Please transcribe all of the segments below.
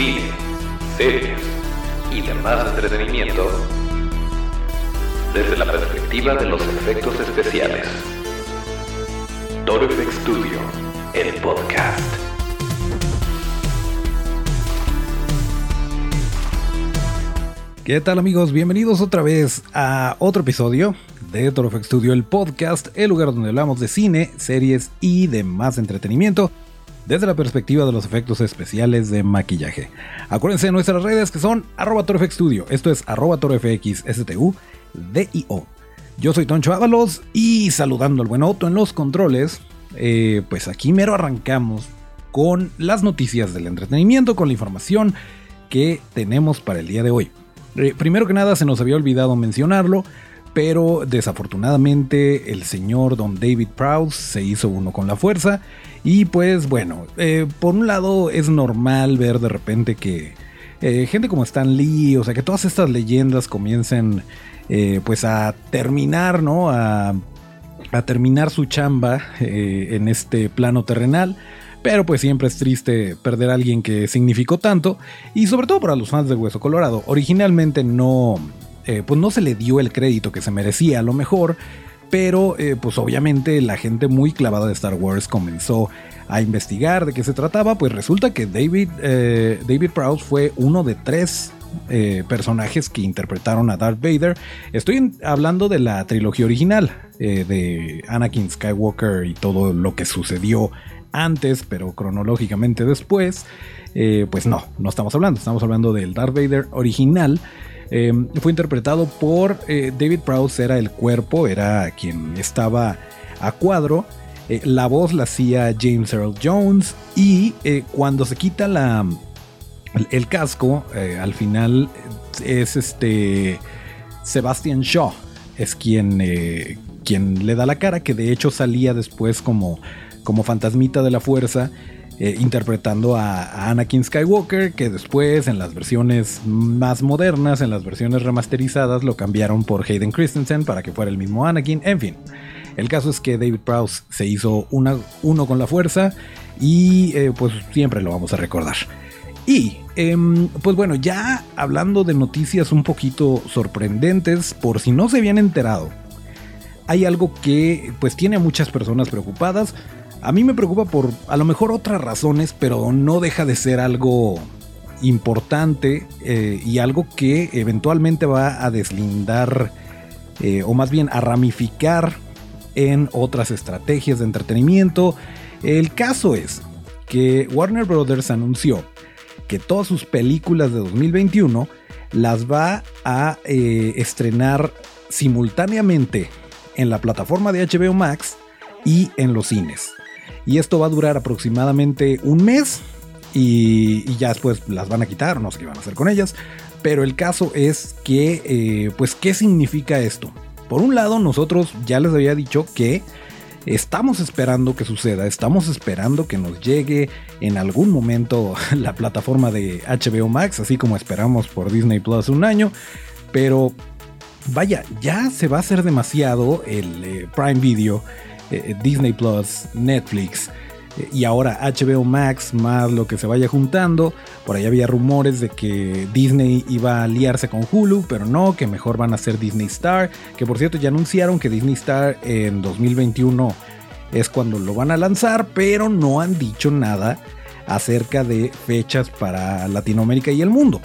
cine, series y demás entretenimiento desde la perspectiva de los efectos especiales. Toro Studio, el podcast. ¿Qué tal amigos? Bienvenidos otra vez a otro episodio de Toro Studio, el podcast, el lugar donde hablamos de cine, series y demás entretenimiento desde la perspectiva de los efectos especiales de maquillaje. Acuérdense de nuestras redes que son arroba Studio, esto es arroba D-I-O. Yo soy Toncho Ábalos y saludando al buen Otto en los controles, eh, pues aquí mero arrancamos con las noticias del entretenimiento, con la información que tenemos para el día de hoy. Eh, primero que nada se nos había olvidado mencionarlo, pero desafortunadamente el señor Don David Prowse se hizo uno con la fuerza y pues bueno, eh, por un lado es normal ver de repente que eh, gente como Stan Lee, o sea que todas estas leyendas comiencen eh, pues a terminar, ¿no? A, a terminar su chamba en este plano terrenal. Pero pues siempre es triste perder a alguien que significó tanto. Y sobre todo para los fans de Hueso Colorado. Originalmente no, eh, pues no se le dio el crédito que se merecía a lo mejor, pero eh, pues obviamente la gente muy clavada de Star Wars comenzó a investigar de qué se trataba, pues resulta que David, eh, David Prowse fue uno de tres personajes que interpretaron a Darth Vader. Estoy hablando de la trilogía original de Anakin Skywalker y todo lo que sucedió antes, pero cronológicamente después. pues no, no estamos hablando, estamos hablando del Darth Vader original. Em, fue interpretado por eh, David Prowse, era el cuerpo, era quien estaba a cuadro. Eh, la voz la hacía James Earl Jones y eh, cuando se quita la, el, casco, al final es este Sebastian Shaw, es quien, quien le da la cara, que de hecho salía después como, como fantasmita de la fuerza eh, interpretando a, Anakin Skywalker, que después en las versiones más modernas, en las versiones remasterizadas, lo cambiaron por Hayden Christensen para que fuera el mismo Anakin. En fin, el caso es que David Prowse se hizo uno con la fuerza y eh, pues siempre lo vamos a recordar. Y em, pues bueno, ya hablando de noticias un poquito sorprendentes, por si no se habían enterado, hay algo que pues tiene a muchas personas preocupadas. A mí me preocupa por a lo mejor otras razones, pero no deja de ser algo importante eh, y algo que eventualmente va a deslindar eh, o más bien a ramificar en otras estrategias de entretenimiento. El caso es que Warner Brothers anunció que todas sus películas de 2021 las va a eh, estrenar simultáneamente en la plataforma de HBO Max y en los cines. Y esto va a durar aproximadamente un mes y, ya después las van a quitar, no sé qué van a hacer con ellas. Pero el caso es que, eh, pues, ¿qué significa esto? Por un lado, nosotros ya les había dicho que estamos esperando que suceda, estamos esperando que nos llegue en algún momento la plataforma de HBO Max, así como esperamos por Disney Plus un año. Pero vaya, ya se va a hacer demasiado el eh, Prime Video eh, Disney Plus, Netflix eh, y ahora HBO Max más lo que se vaya juntando. Por ahí había rumores de que Disney iba a aliarse con Hulu, pero no, que mejor van a ser Disney Star, que por cierto ya anunciaron que Disney Star en 2021 es cuando lo van a lanzar, pero no han dicho nada acerca de fechas para Latinoamérica y el mundo.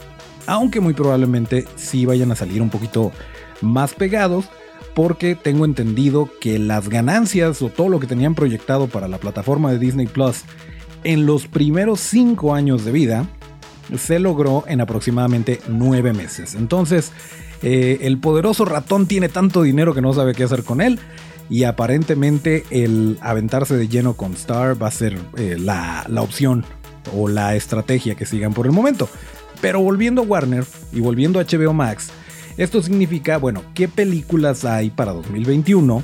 Aunque muy probablemente sí vayan a salir un poquito más pegados porque tengo entendido que las ganancias o todo lo que tenían proyectado para la plataforma de Disney Plus en los primeros 5 años de vida se logró en aproximadamente 9 meses. Entonces, eh, el poderoso ratón tiene tanto dinero que no sabe qué hacer con él. Y aparentemente el aventarse de lleno con Star va a ser eh, la, la opción o la estrategia que sigan por el momento. Pero volviendo a Warner y volviendo a HBO Max, esto significa, bueno, ¿qué películas hay para 2021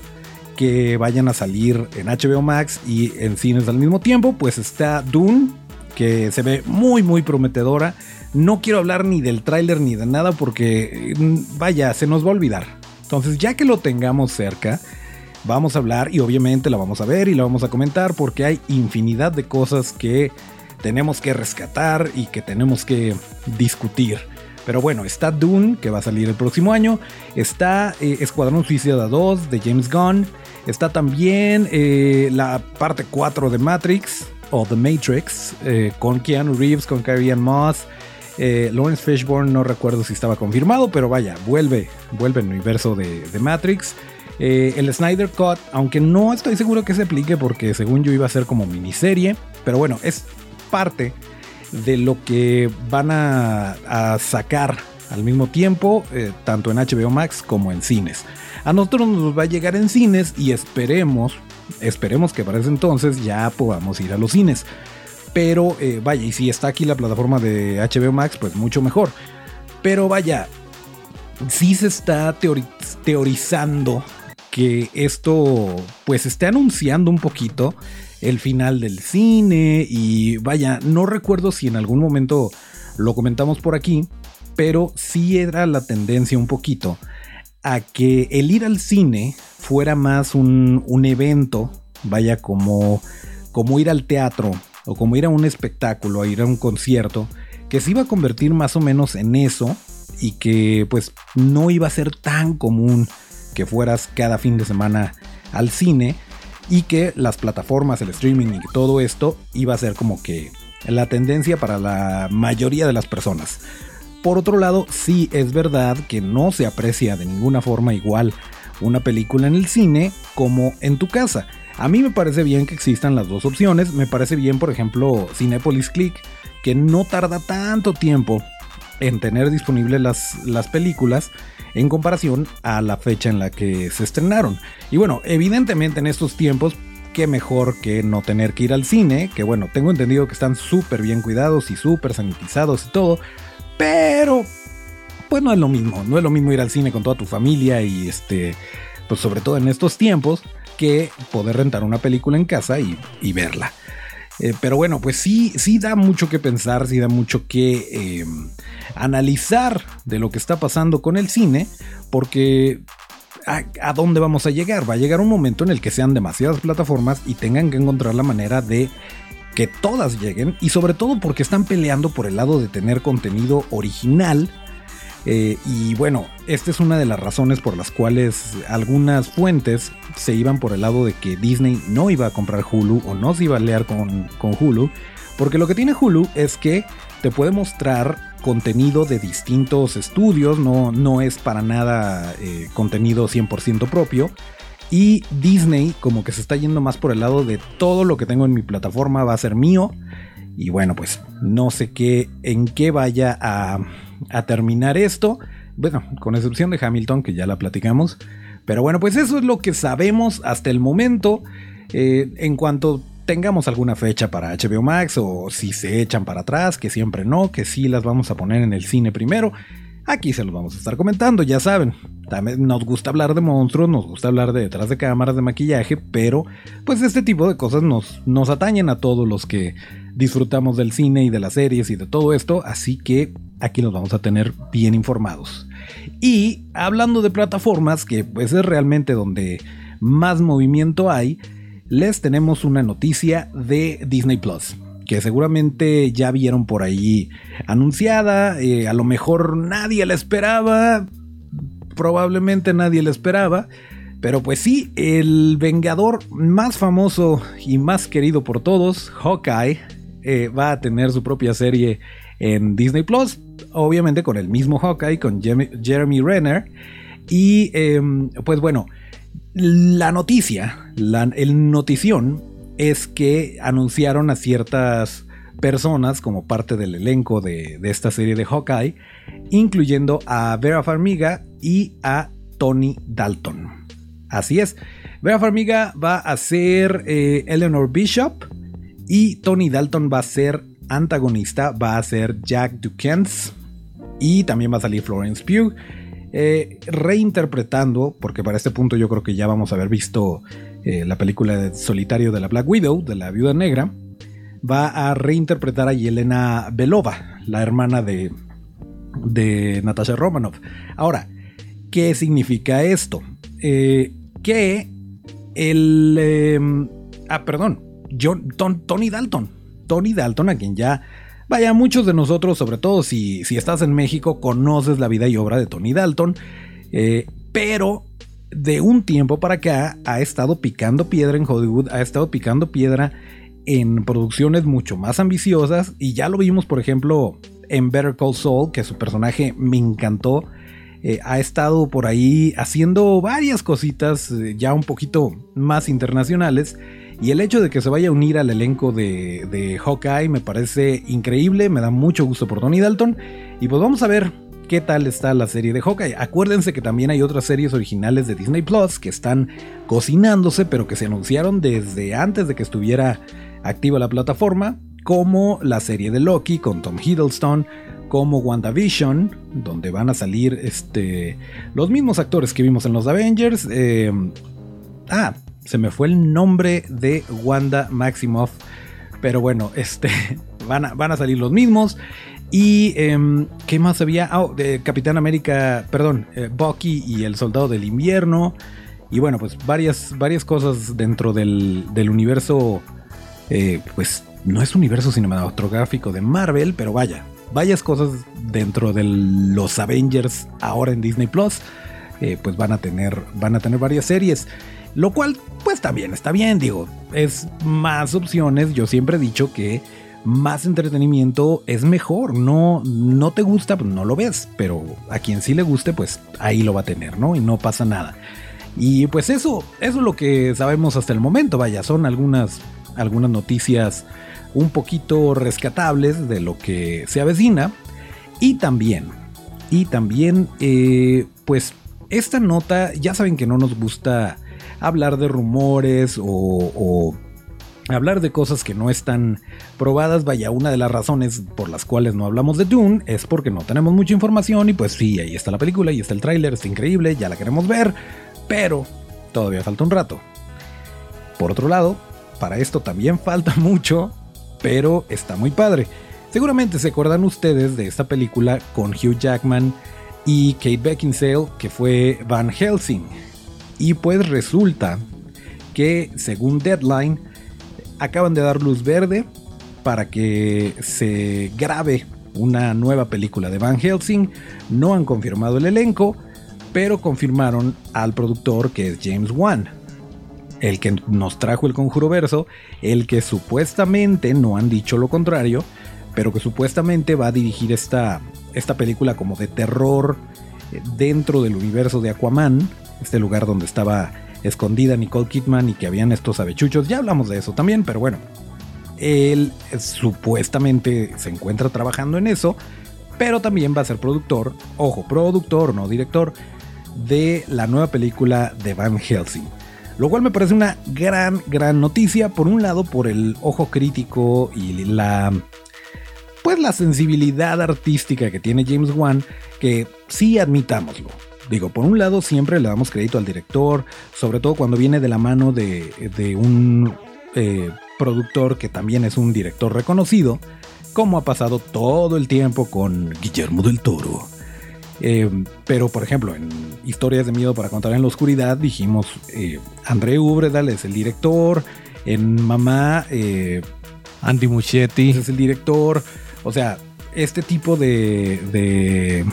que vayan a salir en HBO Max y en cines al mismo tiempo? Pues está Dune, que se ve muy, muy prometedora. No quiero hablar ni del tráiler ni de nada porque, mm, vaya, se nos va a olvidar. Entonces, ya que lo tengamos cerca, vamos a hablar y obviamente la vamos a ver y la vamos a comentar porque hay infinidad de cosas que tenemos que rescatar y que tenemos que discutir. Pero bueno, está Dune, que va a salir el próximo año. Está eh, Escuadrón Suicida 2 de James Gunn. Está también eh, la parte 4 de Matrix o The Matrix eh, con Keanu Reeves, con Carrie Ann Moss. Lawrence Fishburne no recuerdo si estaba confirmado, pero vaya, vuelve, vuelve el universo de, de Matrix. el Snyder Cut, aunque no estoy seguro que se aplique porque según yo iba a ser como miniserie, pero bueno, es parte de lo que van a, sacar al mismo tiempo, eh, tanto en HBO Max como en cines. A nosotros nos va a llegar en cines y esperemos, esperemos que para ese entonces ya podamos ir a los cines. Pero eh, vaya, y si está aquí la plataforma de HBO Max, pues mucho mejor. Pero vaya, sí se está teorizando que esto pues esté anunciando un poquito el final del cine y vaya, no recuerdo si en algún momento lo comentamos por aquí, pero sí era la tendencia un poquito a que el ir al cine fuera más un, evento, vaya como, como ir al teatro o como ir a un espectáculo, a ir a un concierto, que se iba a convertir más o menos en eso y que pues no iba a ser tan común que fueras cada fin de semana al cine, y que las plataformas, el streaming y todo esto iba a ser como que la tendencia para la mayoría de las personas. Por otro lado, sí es verdad que no se aprecia de ninguna forma igual una película en el cine como en tu casa. A mí me parece bien que existan las dos opciones, me parece bien por ejemplo Cinepolis Click, que no tarda tanto tiempo en tener disponibles las, las películas en comparación a la fecha en la que se estrenaron. Y bueno, evidentemente en estos tiempos, qué mejor que no tener que ir al cine, que bueno, tengo entendido que están súper bien cuidados y súper sanitizados y todo, pero pues no es lo mismo, no es lo mismo ir al cine con toda tu familia y este, pues sobre todo en estos tiempos, que poder rentar una película en casa y, y verla. Eh, pero bueno, pues sí, sí da mucho que pensar, sí da mucho que eh, analizar de lo que está pasando con el cine, porque a, dónde vamos a llegar? Va a llegar un momento en el que sean demasiadas plataformas y tengan que encontrar la manera de que todas lleguen y sobre todo porque están peleando por el lado de tener contenido original eh, y bueno, esta es una de las razones por las cuales algunas fuentes se iban por el lado de que Disney no iba a comprar Hulu o no se iba a leer con, Hulu. Porque lo que tiene Hulu es que te puede mostrar contenido de distintos estudios, no, no es para nada eh, contenido 100% propio. Y Disney como que se está yendo más por el lado de todo lo que tengo en mi plataforma va a ser mío. Y bueno, pues no sé qué, en qué vaya a, a terminar esto. Bueno, con excepción de Hamilton, que ya la platicamos. Pero bueno, pues eso es lo que sabemos hasta el momento. Eh, en cuanto tengamos alguna fecha para HBO Max o si se echan para atrás, que siempre no, que sí las vamos a poner en el cine primero. Aquí se los vamos a estar comentando, ya saben. También nos gusta hablar de monstruos, nos gusta hablar de detrás de cámaras de maquillaje, pero pues este tipo de cosas nos, nos atañen a todos los que disfrutamos del cine y de las series y de todo esto, así que aquí nos vamos a tener bien informados. Y hablando de plataformas, que pues es realmente donde más movimiento hay, les tenemos una noticia de Disney Plus que seguramente ya vieron por ahí anunciada, eh, a lo mejor nadie la esperaba, probablemente nadie la esperaba, pero pues sí, el Vengador más famoso y más querido por todos, Hawkeye, eh, va a tener su propia serie en Disney Plus, obviamente con el mismo Hawkeye, con Jeremy Renner. Y em, pues bueno, la noticia, el notición es que anunciaron a ciertas personas como parte del elenco de, esta serie de Hawkeye, incluyendo a Vera Farmiga y a Tony Dalton. Así es, Vera Farmiga va a ser eh, Eleanor Bishop y Tony Dalton va a ser antagonista, va a ser Jack Dukens y también va a salir Florence Pugh. Eh, reinterpretando, porque para este punto yo creo que ya vamos a haber visto eh, la película de solitario de la Black Widow, de la Viuda Negra, va a reinterpretar a Yelena Belova, la hermana de, de Natasha Romanoff. Ahora, ¿qué significa esto? Eh, que el... Ah, perdón, John, Tony Dalton Tony Dalton, a quien ya, vaya, muchos de nosotros, sobre todo si, si estás en México, conoces la vida y obra de Tony Dalton, eh, pero de un tiempo para acá ha estado picando piedra en Hollywood, ha estado picando piedra en producciones mucho más ambiciosas y ya lo vimos por ejemplo en Better Call Saul, que su personaje me encantó. Eh, ha estado por ahí haciendo varias cositas eh, ya un poquito más internacionales. Y el hecho de que se vaya a unir al elenco de, de Hawkeye me parece increíble, me da mucho gusto por Tony Dalton. Y pues vamos a ver qué tal está la serie de Hawkeye. Acuérdense que también hay otras series originales de Disney Plus que están cocinándose, pero que se anunciaron desde antes de que estuviera activa la plataforma, como la serie de Loki con Tom Hiddleston, como WandaVision, donde van a salir este, los mismos actores que vimos en los Avengers. Eh, ah, se me fue el nombre de Wanda Maximoff. Pero bueno, este, van, a, van a salir los mismos. Y em, ¿qué más había? Ah, de Capitán América, perdón, eh, Bucky y el Soldado del Invierno. Y bueno, pues varias, varias cosas dentro del, universo, eh, pues no es universo cinematográfico de Marvel, pero vaya, varias cosas dentro de los Avengers ahora en Disney Plus, eh, pues van a tener, van a tener varias series. Lo cual, pues también está bien, digo, es más opciones. Yo siempre he dicho que más entretenimiento es mejor. No, no te gusta, pues no lo ves, pero a quien sí le guste, pues ahí lo va a tener, ¿no? Y no pasa nada. Y pues eso, eso es lo que sabemos hasta el momento. Vaya, son algunas, algunas noticias un poquito rescatables de lo que se avecina. Y también, y también, eh, pues esta nota, ya saben que no nos gusta hablar de rumores o hablar de cosas que no están probadas, vaya, una de las razones por las cuales no hablamos de Dune es porque no tenemos mucha información y pues sí, ahí está la película, ahí está el tráiler, está increíble, ya la queremos ver, pero todavía falta un rato. Por otro lado, para esto también falta mucho, pero está muy padre. Seguramente se acuerdan ustedes de esta película con Hugh Jackman y Kate Beckinsale que fue Van Helsing. Y pues resulta que según Deadline, acaban de dar luz verde para que se grabe una nueva película de Van Helsing. No han confirmado el elenco, pero confirmaron al productor que es James Wan, el que nos trajo el conjuro verso, el que supuestamente, no han dicho lo contrario, pero que supuestamente va a dirigir esta, esta película como de terror eh, dentro del universo de Aquaman, este lugar donde estaba escondida Nicole Kidman y que habían estos avechuchos. Ya hablamos de eso también, pero bueno. Él supuestamente se encuentra trabajando en eso, pero también va a ser productor, ojo, productor, no director, de la nueva película de Van Helsing. Lo cual me parece una gran, gran noticia. Por un lado, por el ojo crítico y la. Pues la sensibilidad artística que tiene James Wan, que sí admitámoslo Digo, por un lado siempre le damos crédito al director, sobre todo cuando viene de la mano de, un eh, productor que también es un director reconocido, como ha pasado todo el tiempo con Guillermo del Toro. Eh, pero, por ejemplo, en Historias de Miedo para Contar en la Oscuridad dijimos, eh, André Ubredal es el director, en Mamá, Andy Muschietti es el director, o sea, este tipo de de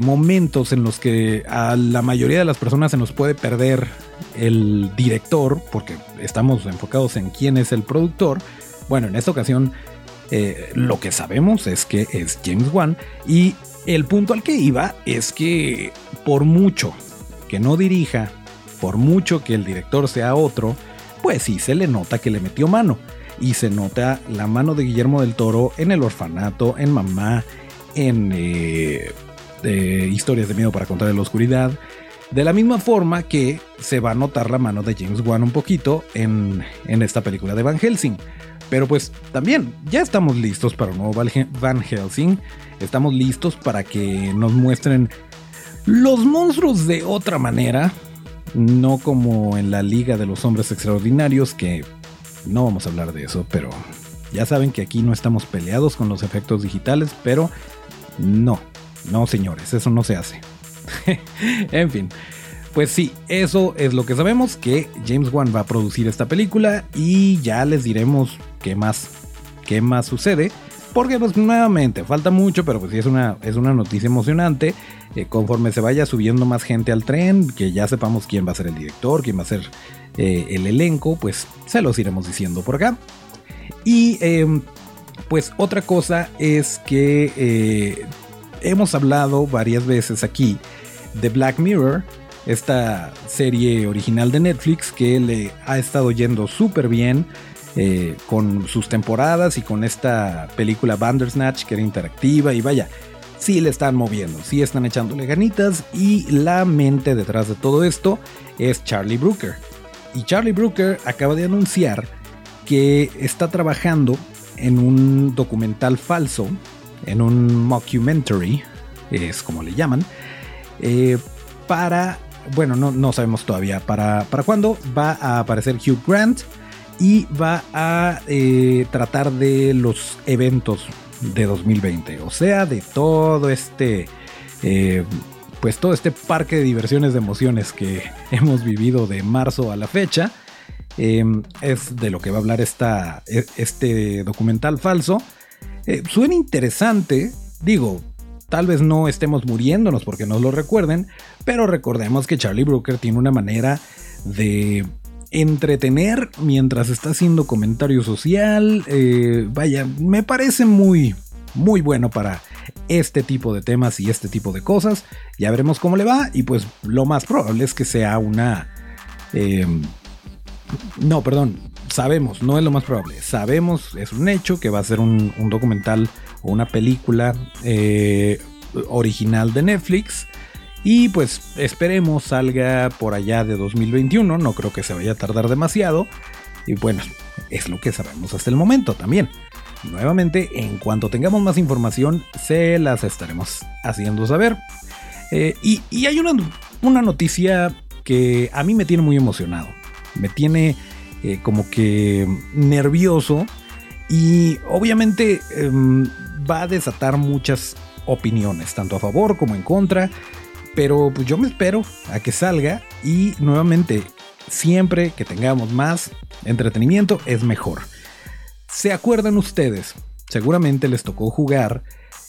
momentos en los que a la mayoría de las personas se nos puede perder el director, porque estamos enfocados en quién es el productor. Bueno, en esta ocasión eh, lo que sabemos es que es James Wan y el punto al que iba es que por mucho que no dirija, por mucho que el director sea otro, pues sí se le nota que le metió mano. Y se nota la mano de Guillermo del Toro en el orfanato, en mamá, en eh, historias de miedo para contar en la oscuridad. De la misma forma que se va a notar la mano de James Wan un poquito en, en esta película de Van Helsing. Pero pues también ya estamos listos para un nuevo Van Helsing. Estamos listos para que nos muestren los monstruos de otra manera. No como en la Liga de los Hombres Extraordinarios, que no vamos a hablar de eso, pero ya saben que aquí no estamos peleados con los efectos digitales, pero no, no, señores, eso no se hace. en fin. Pues sí, eso es lo que sabemos, que James Wan va a producir esta película y ya les diremos qué más, qué más sucede. Porque pues nuevamente falta mucho, pero pues sí es una, es una noticia emocionante. Eh, conforme se vaya subiendo más gente al tren, que ya sepamos quién va a ser el director, quién va a ser eh, el elenco, pues se los iremos diciendo por acá. Y em, pues otra cosa es que eh, hemos hablado varias veces aquí de Black Mirror esta serie original de Netflix que le ha estado yendo súper bien eh, con sus temporadas y con esta película Bandersnatch que era interactiva y vaya, sí le están moviendo, sí están echándole ganitas y la mente detrás de todo esto es Charlie Brooker. Y Charlie Brooker acaba de anunciar que está trabajando en un documental falso, en un mockumentary, es como le llaman, eh, para bueno, no, sabemos todavía para, para cuándo, va a aparecer Hugh Grant y va a eh, tratar de los eventos de 2020, o sea, de todo este, eh, pues todo este parque de diversiones de emociones que hemos vivido de marzo a la fecha. Es de lo que va a hablar esta, e, este documental falso. Eh, suena interesante, digo, Tal vez no estemos muriéndonos porque nos lo recuerden, pero recordemos que Charlie Brooker tiene una manera de entretener mientras está haciendo comentario social. Eh, vaya, me parece muy, muy bueno para este tipo de temas y este tipo de cosas. Ya veremos cómo le va y pues lo más probable es que sea una... Em, no, perdón, sabemos, no es lo más probable. Sabemos, es un hecho que va a ser un, documental una película eh, original de Netflix. Y pues esperemos salga por allá de 2021, no creo que se vaya a tardar demasiado. Y bueno, es lo que sabemos hasta el momento también. Nuevamente, en cuanto tengamos más información, se las estaremos haciendo saber. Eh, y, hay una, una, noticia que a mí me tiene muy emocionado. Me tiene eh, como que nervioso. Y obviamente em, va a desatar muchas opiniones, tanto a favor como en contra. Pero pues yo me espero a que salga y nuevamente, siempre que tengamos más entretenimiento es mejor. ¿Se acuerdan ustedes? Seguramente les tocó jugar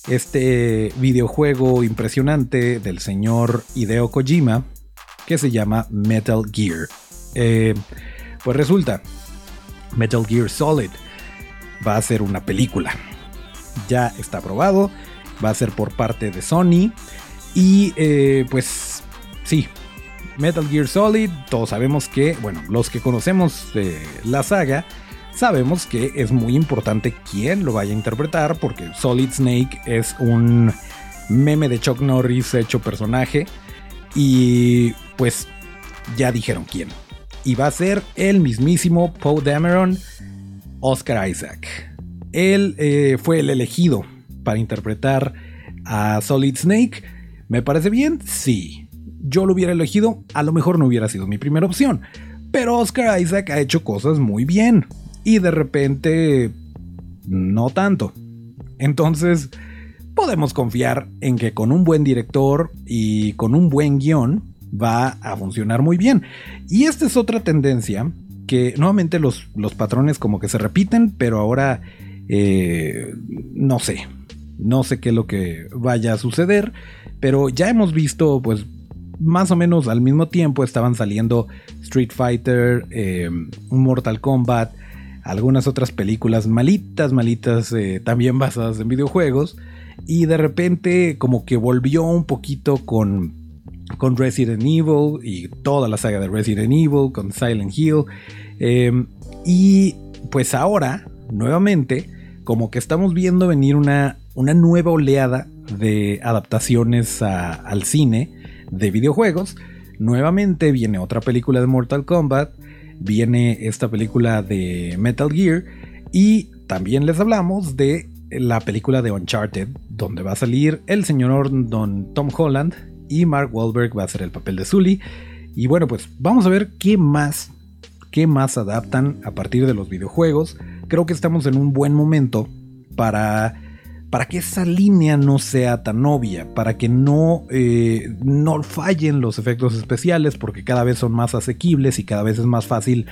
este videojuego impresionante del señor Hideo Kojima que se llama Metal Gear. Eh, pues resulta, Metal Gear Solid va a ser una película ya está aprobado, va a ser por parte de Sony y eh, pues sí, Metal Gear Solid, todos sabemos que, bueno, los que conocemos la saga, sabemos que es muy importante quién lo vaya a interpretar porque Solid Snake es un meme de Chuck Norris hecho personaje y pues ya dijeron quién. Y va a ser el mismísimo Poe Dameron, Oscar Isaac. Él eh, fue el elegido para interpretar a Solid Snake. ¿Me parece bien? Sí. Yo lo hubiera elegido, a lo mejor no hubiera sido mi primera opción. Pero Oscar Isaac ha hecho cosas muy bien. Y de repente, no tanto. Entonces, podemos confiar en que con un buen director y con un buen guion va a funcionar muy bien. Y esta es otra tendencia que nuevamente los, los patrones como que se repiten, pero ahora eh, no sé, no sé qué es lo que vaya a suceder, pero ya hemos visto, pues, más o menos al mismo tiempo estaban saliendo Street Fighter, eh, Mortal Kombat, algunas otras películas malitas, malitas, eh, también basadas en videojuegos, y de repente como que volvió un poquito con, con Resident Evil y toda la saga de Resident Evil, con Silent Hill, y pues ahora, nuevamente, como que estamos viendo venir una, una nueva oleada de adaptaciones al cine de videojuegos. Nuevamente viene otra película de Mortal Kombat, viene esta película de Metal Gear y también les hablamos de la película de Uncharted, donde va a salir el señor Don Tom Holland y Mark Wahlberg va a hacer el papel de Sully. Y bueno, pues vamos a ver qué más, qué más adaptan a partir de los videojuegos creo que estamos en un buen momento para para que esa línea no sea tan obvia, para que no, eh, no fallen los efectos especiales, porque cada vez son más asequibles y cada vez es más fácil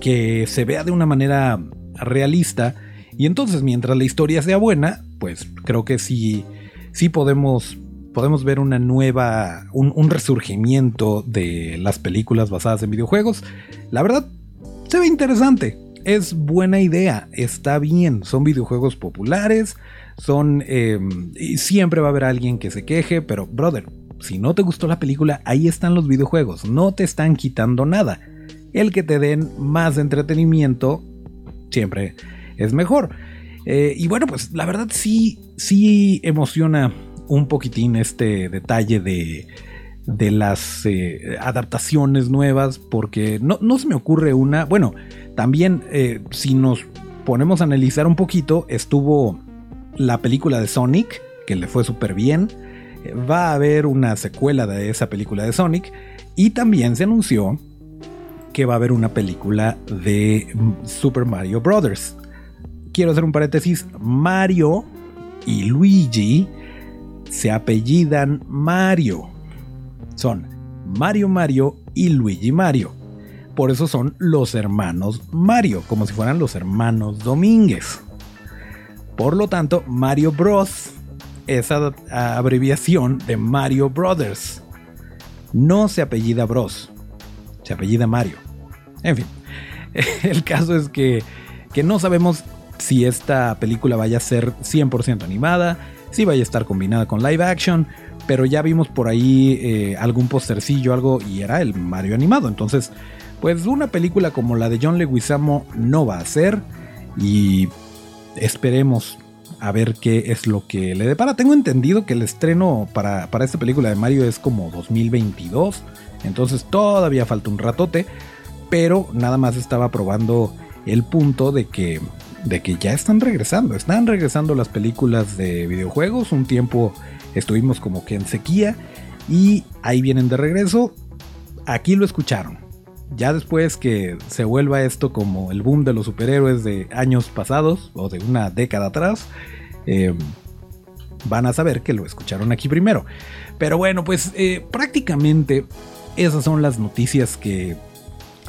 que se vea de una manera realista. Y entonces, mientras la historia sea buena, pues creo que sí, sí podemos, podemos ver una nueva, un, resurgimiento de las películas basadas en videojuegos. La verdad, se ve interesante. Es buena idea, está bien, son videojuegos populares, son... Em, siempre va a haber alguien que se queje, pero brother, si no te gustó la película, ahí están los videojuegos, no te están quitando nada. El que te den más entretenimiento siempre es mejor. Eh, y bueno, pues la verdad sí, sí emociona un poquitín este detalle de, de las eh, adaptaciones nuevas, porque no, no, se me ocurre una, bueno, también eh, si nos ponemos a analizar un poquito, estuvo la película de Sonic, que le fue súper bien. Va a haber una secuela de esa película de Sonic. Y también se anunció que va a haber una película de Super Mario Bros. Quiero hacer un paréntesis. Mario y Luigi se apellidan Mario. Son Mario Mario y Luigi Mario. Por eso son los hermanos Mario, como si fueran los hermanos Domínguez. Por lo tanto, Mario Bros. es abreviación de Mario Brothers. No se apellida Bros, se apellida Mario. En fin, el caso es que, que no sabemos si esta película vaya a ser 100% animada, si vaya a estar combinada con live action, pero ya vimos por ahí eh, algún postercillo, algo, y era el Mario animado. Entonces, pues una película como la de John Leguizamo no va a ser, y esperemos a ver qué es lo que le depara. Tengo entendido que el estreno para, esta película de Mario es como 2022, entonces todavía falta un ratote, pero nada más estaba probando el punto de que, de que ya están regresando, están regresando las películas de videojuegos, un tiempo estuvimos como que en sequía y ahí vienen de regreso, aquí lo escucharon ya después que se vuelva esto como el boom de los superhéroes de años pasados o de una década atrás, em, van a saber que lo escucharon aquí primero. Pero bueno, pues eh, prácticamente esas son las noticias que,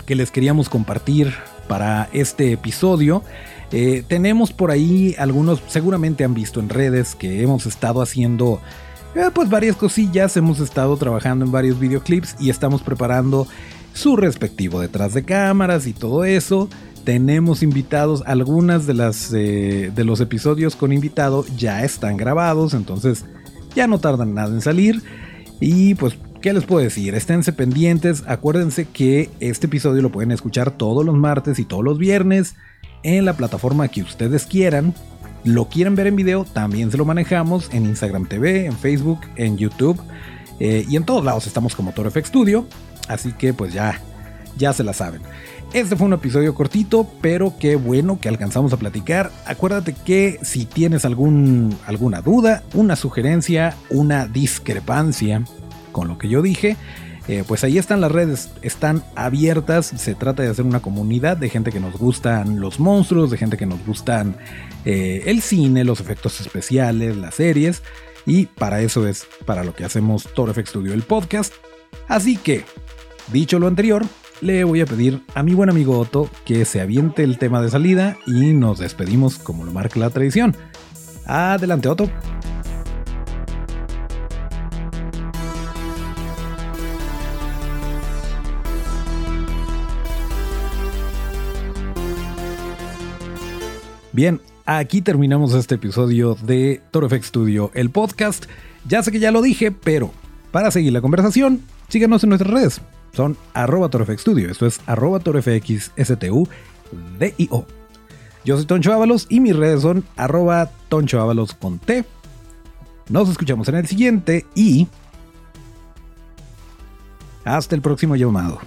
que, les queríamos compartir para este episodio. Eh, tenemos por ahí algunos, seguramente han visto en redes que hemos estado haciendo eh, pues varias cosillas, hemos estado trabajando en varios videoclips y estamos preparando su respectivo detrás de cámaras y todo eso. Tenemos invitados, algunas de las eh, de los episodios con invitado ya están grabados, entonces ya no tardan nada en salir. Y pues, ¿qué les puedo decir? Esténse pendientes, acuérdense que este episodio lo pueden escuchar todos los martes y todos los viernes en la plataforma que ustedes quieran. Lo quieren ver en video, también se lo manejamos en Instagram TV, en Facebook, en YouTube eh, y en todos lados estamos como ToroFX Studio. Así que pues ya, ya se la saben. Este fue un episodio cortito, pero qué bueno que alcanzamos a platicar. Acuérdate que si tienes algún, alguna duda, una sugerencia, una discrepancia con lo que yo dije, eh, pues ahí están las redes, están abiertas. Se trata de hacer una comunidad de gente que nos gustan los monstruos, de gente que nos gustan eh, el cine, los efectos especiales, las series. Y para eso es para lo que hacemos Effect Studio, el podcast. Así que Dicho lo anterior, le voy a pedir a mi buen amigo Otto que se aviente el tema de salida y nos despedimos como lo marca la tradición. Adelante Otto. Bien, aquí terminamos este episodio de Toro FX Studio, el podcast. Ya sé que ya lo dije, pero para seguir la conversación, síganos en nuestras redes son arroba Studio. Esto es arroba torfxstu Yo soy Toncho Ábalos y mis redes son arroba Toncho Ábalos con T. Nos escuchamos en el siguiente y hasta el próximo llamado.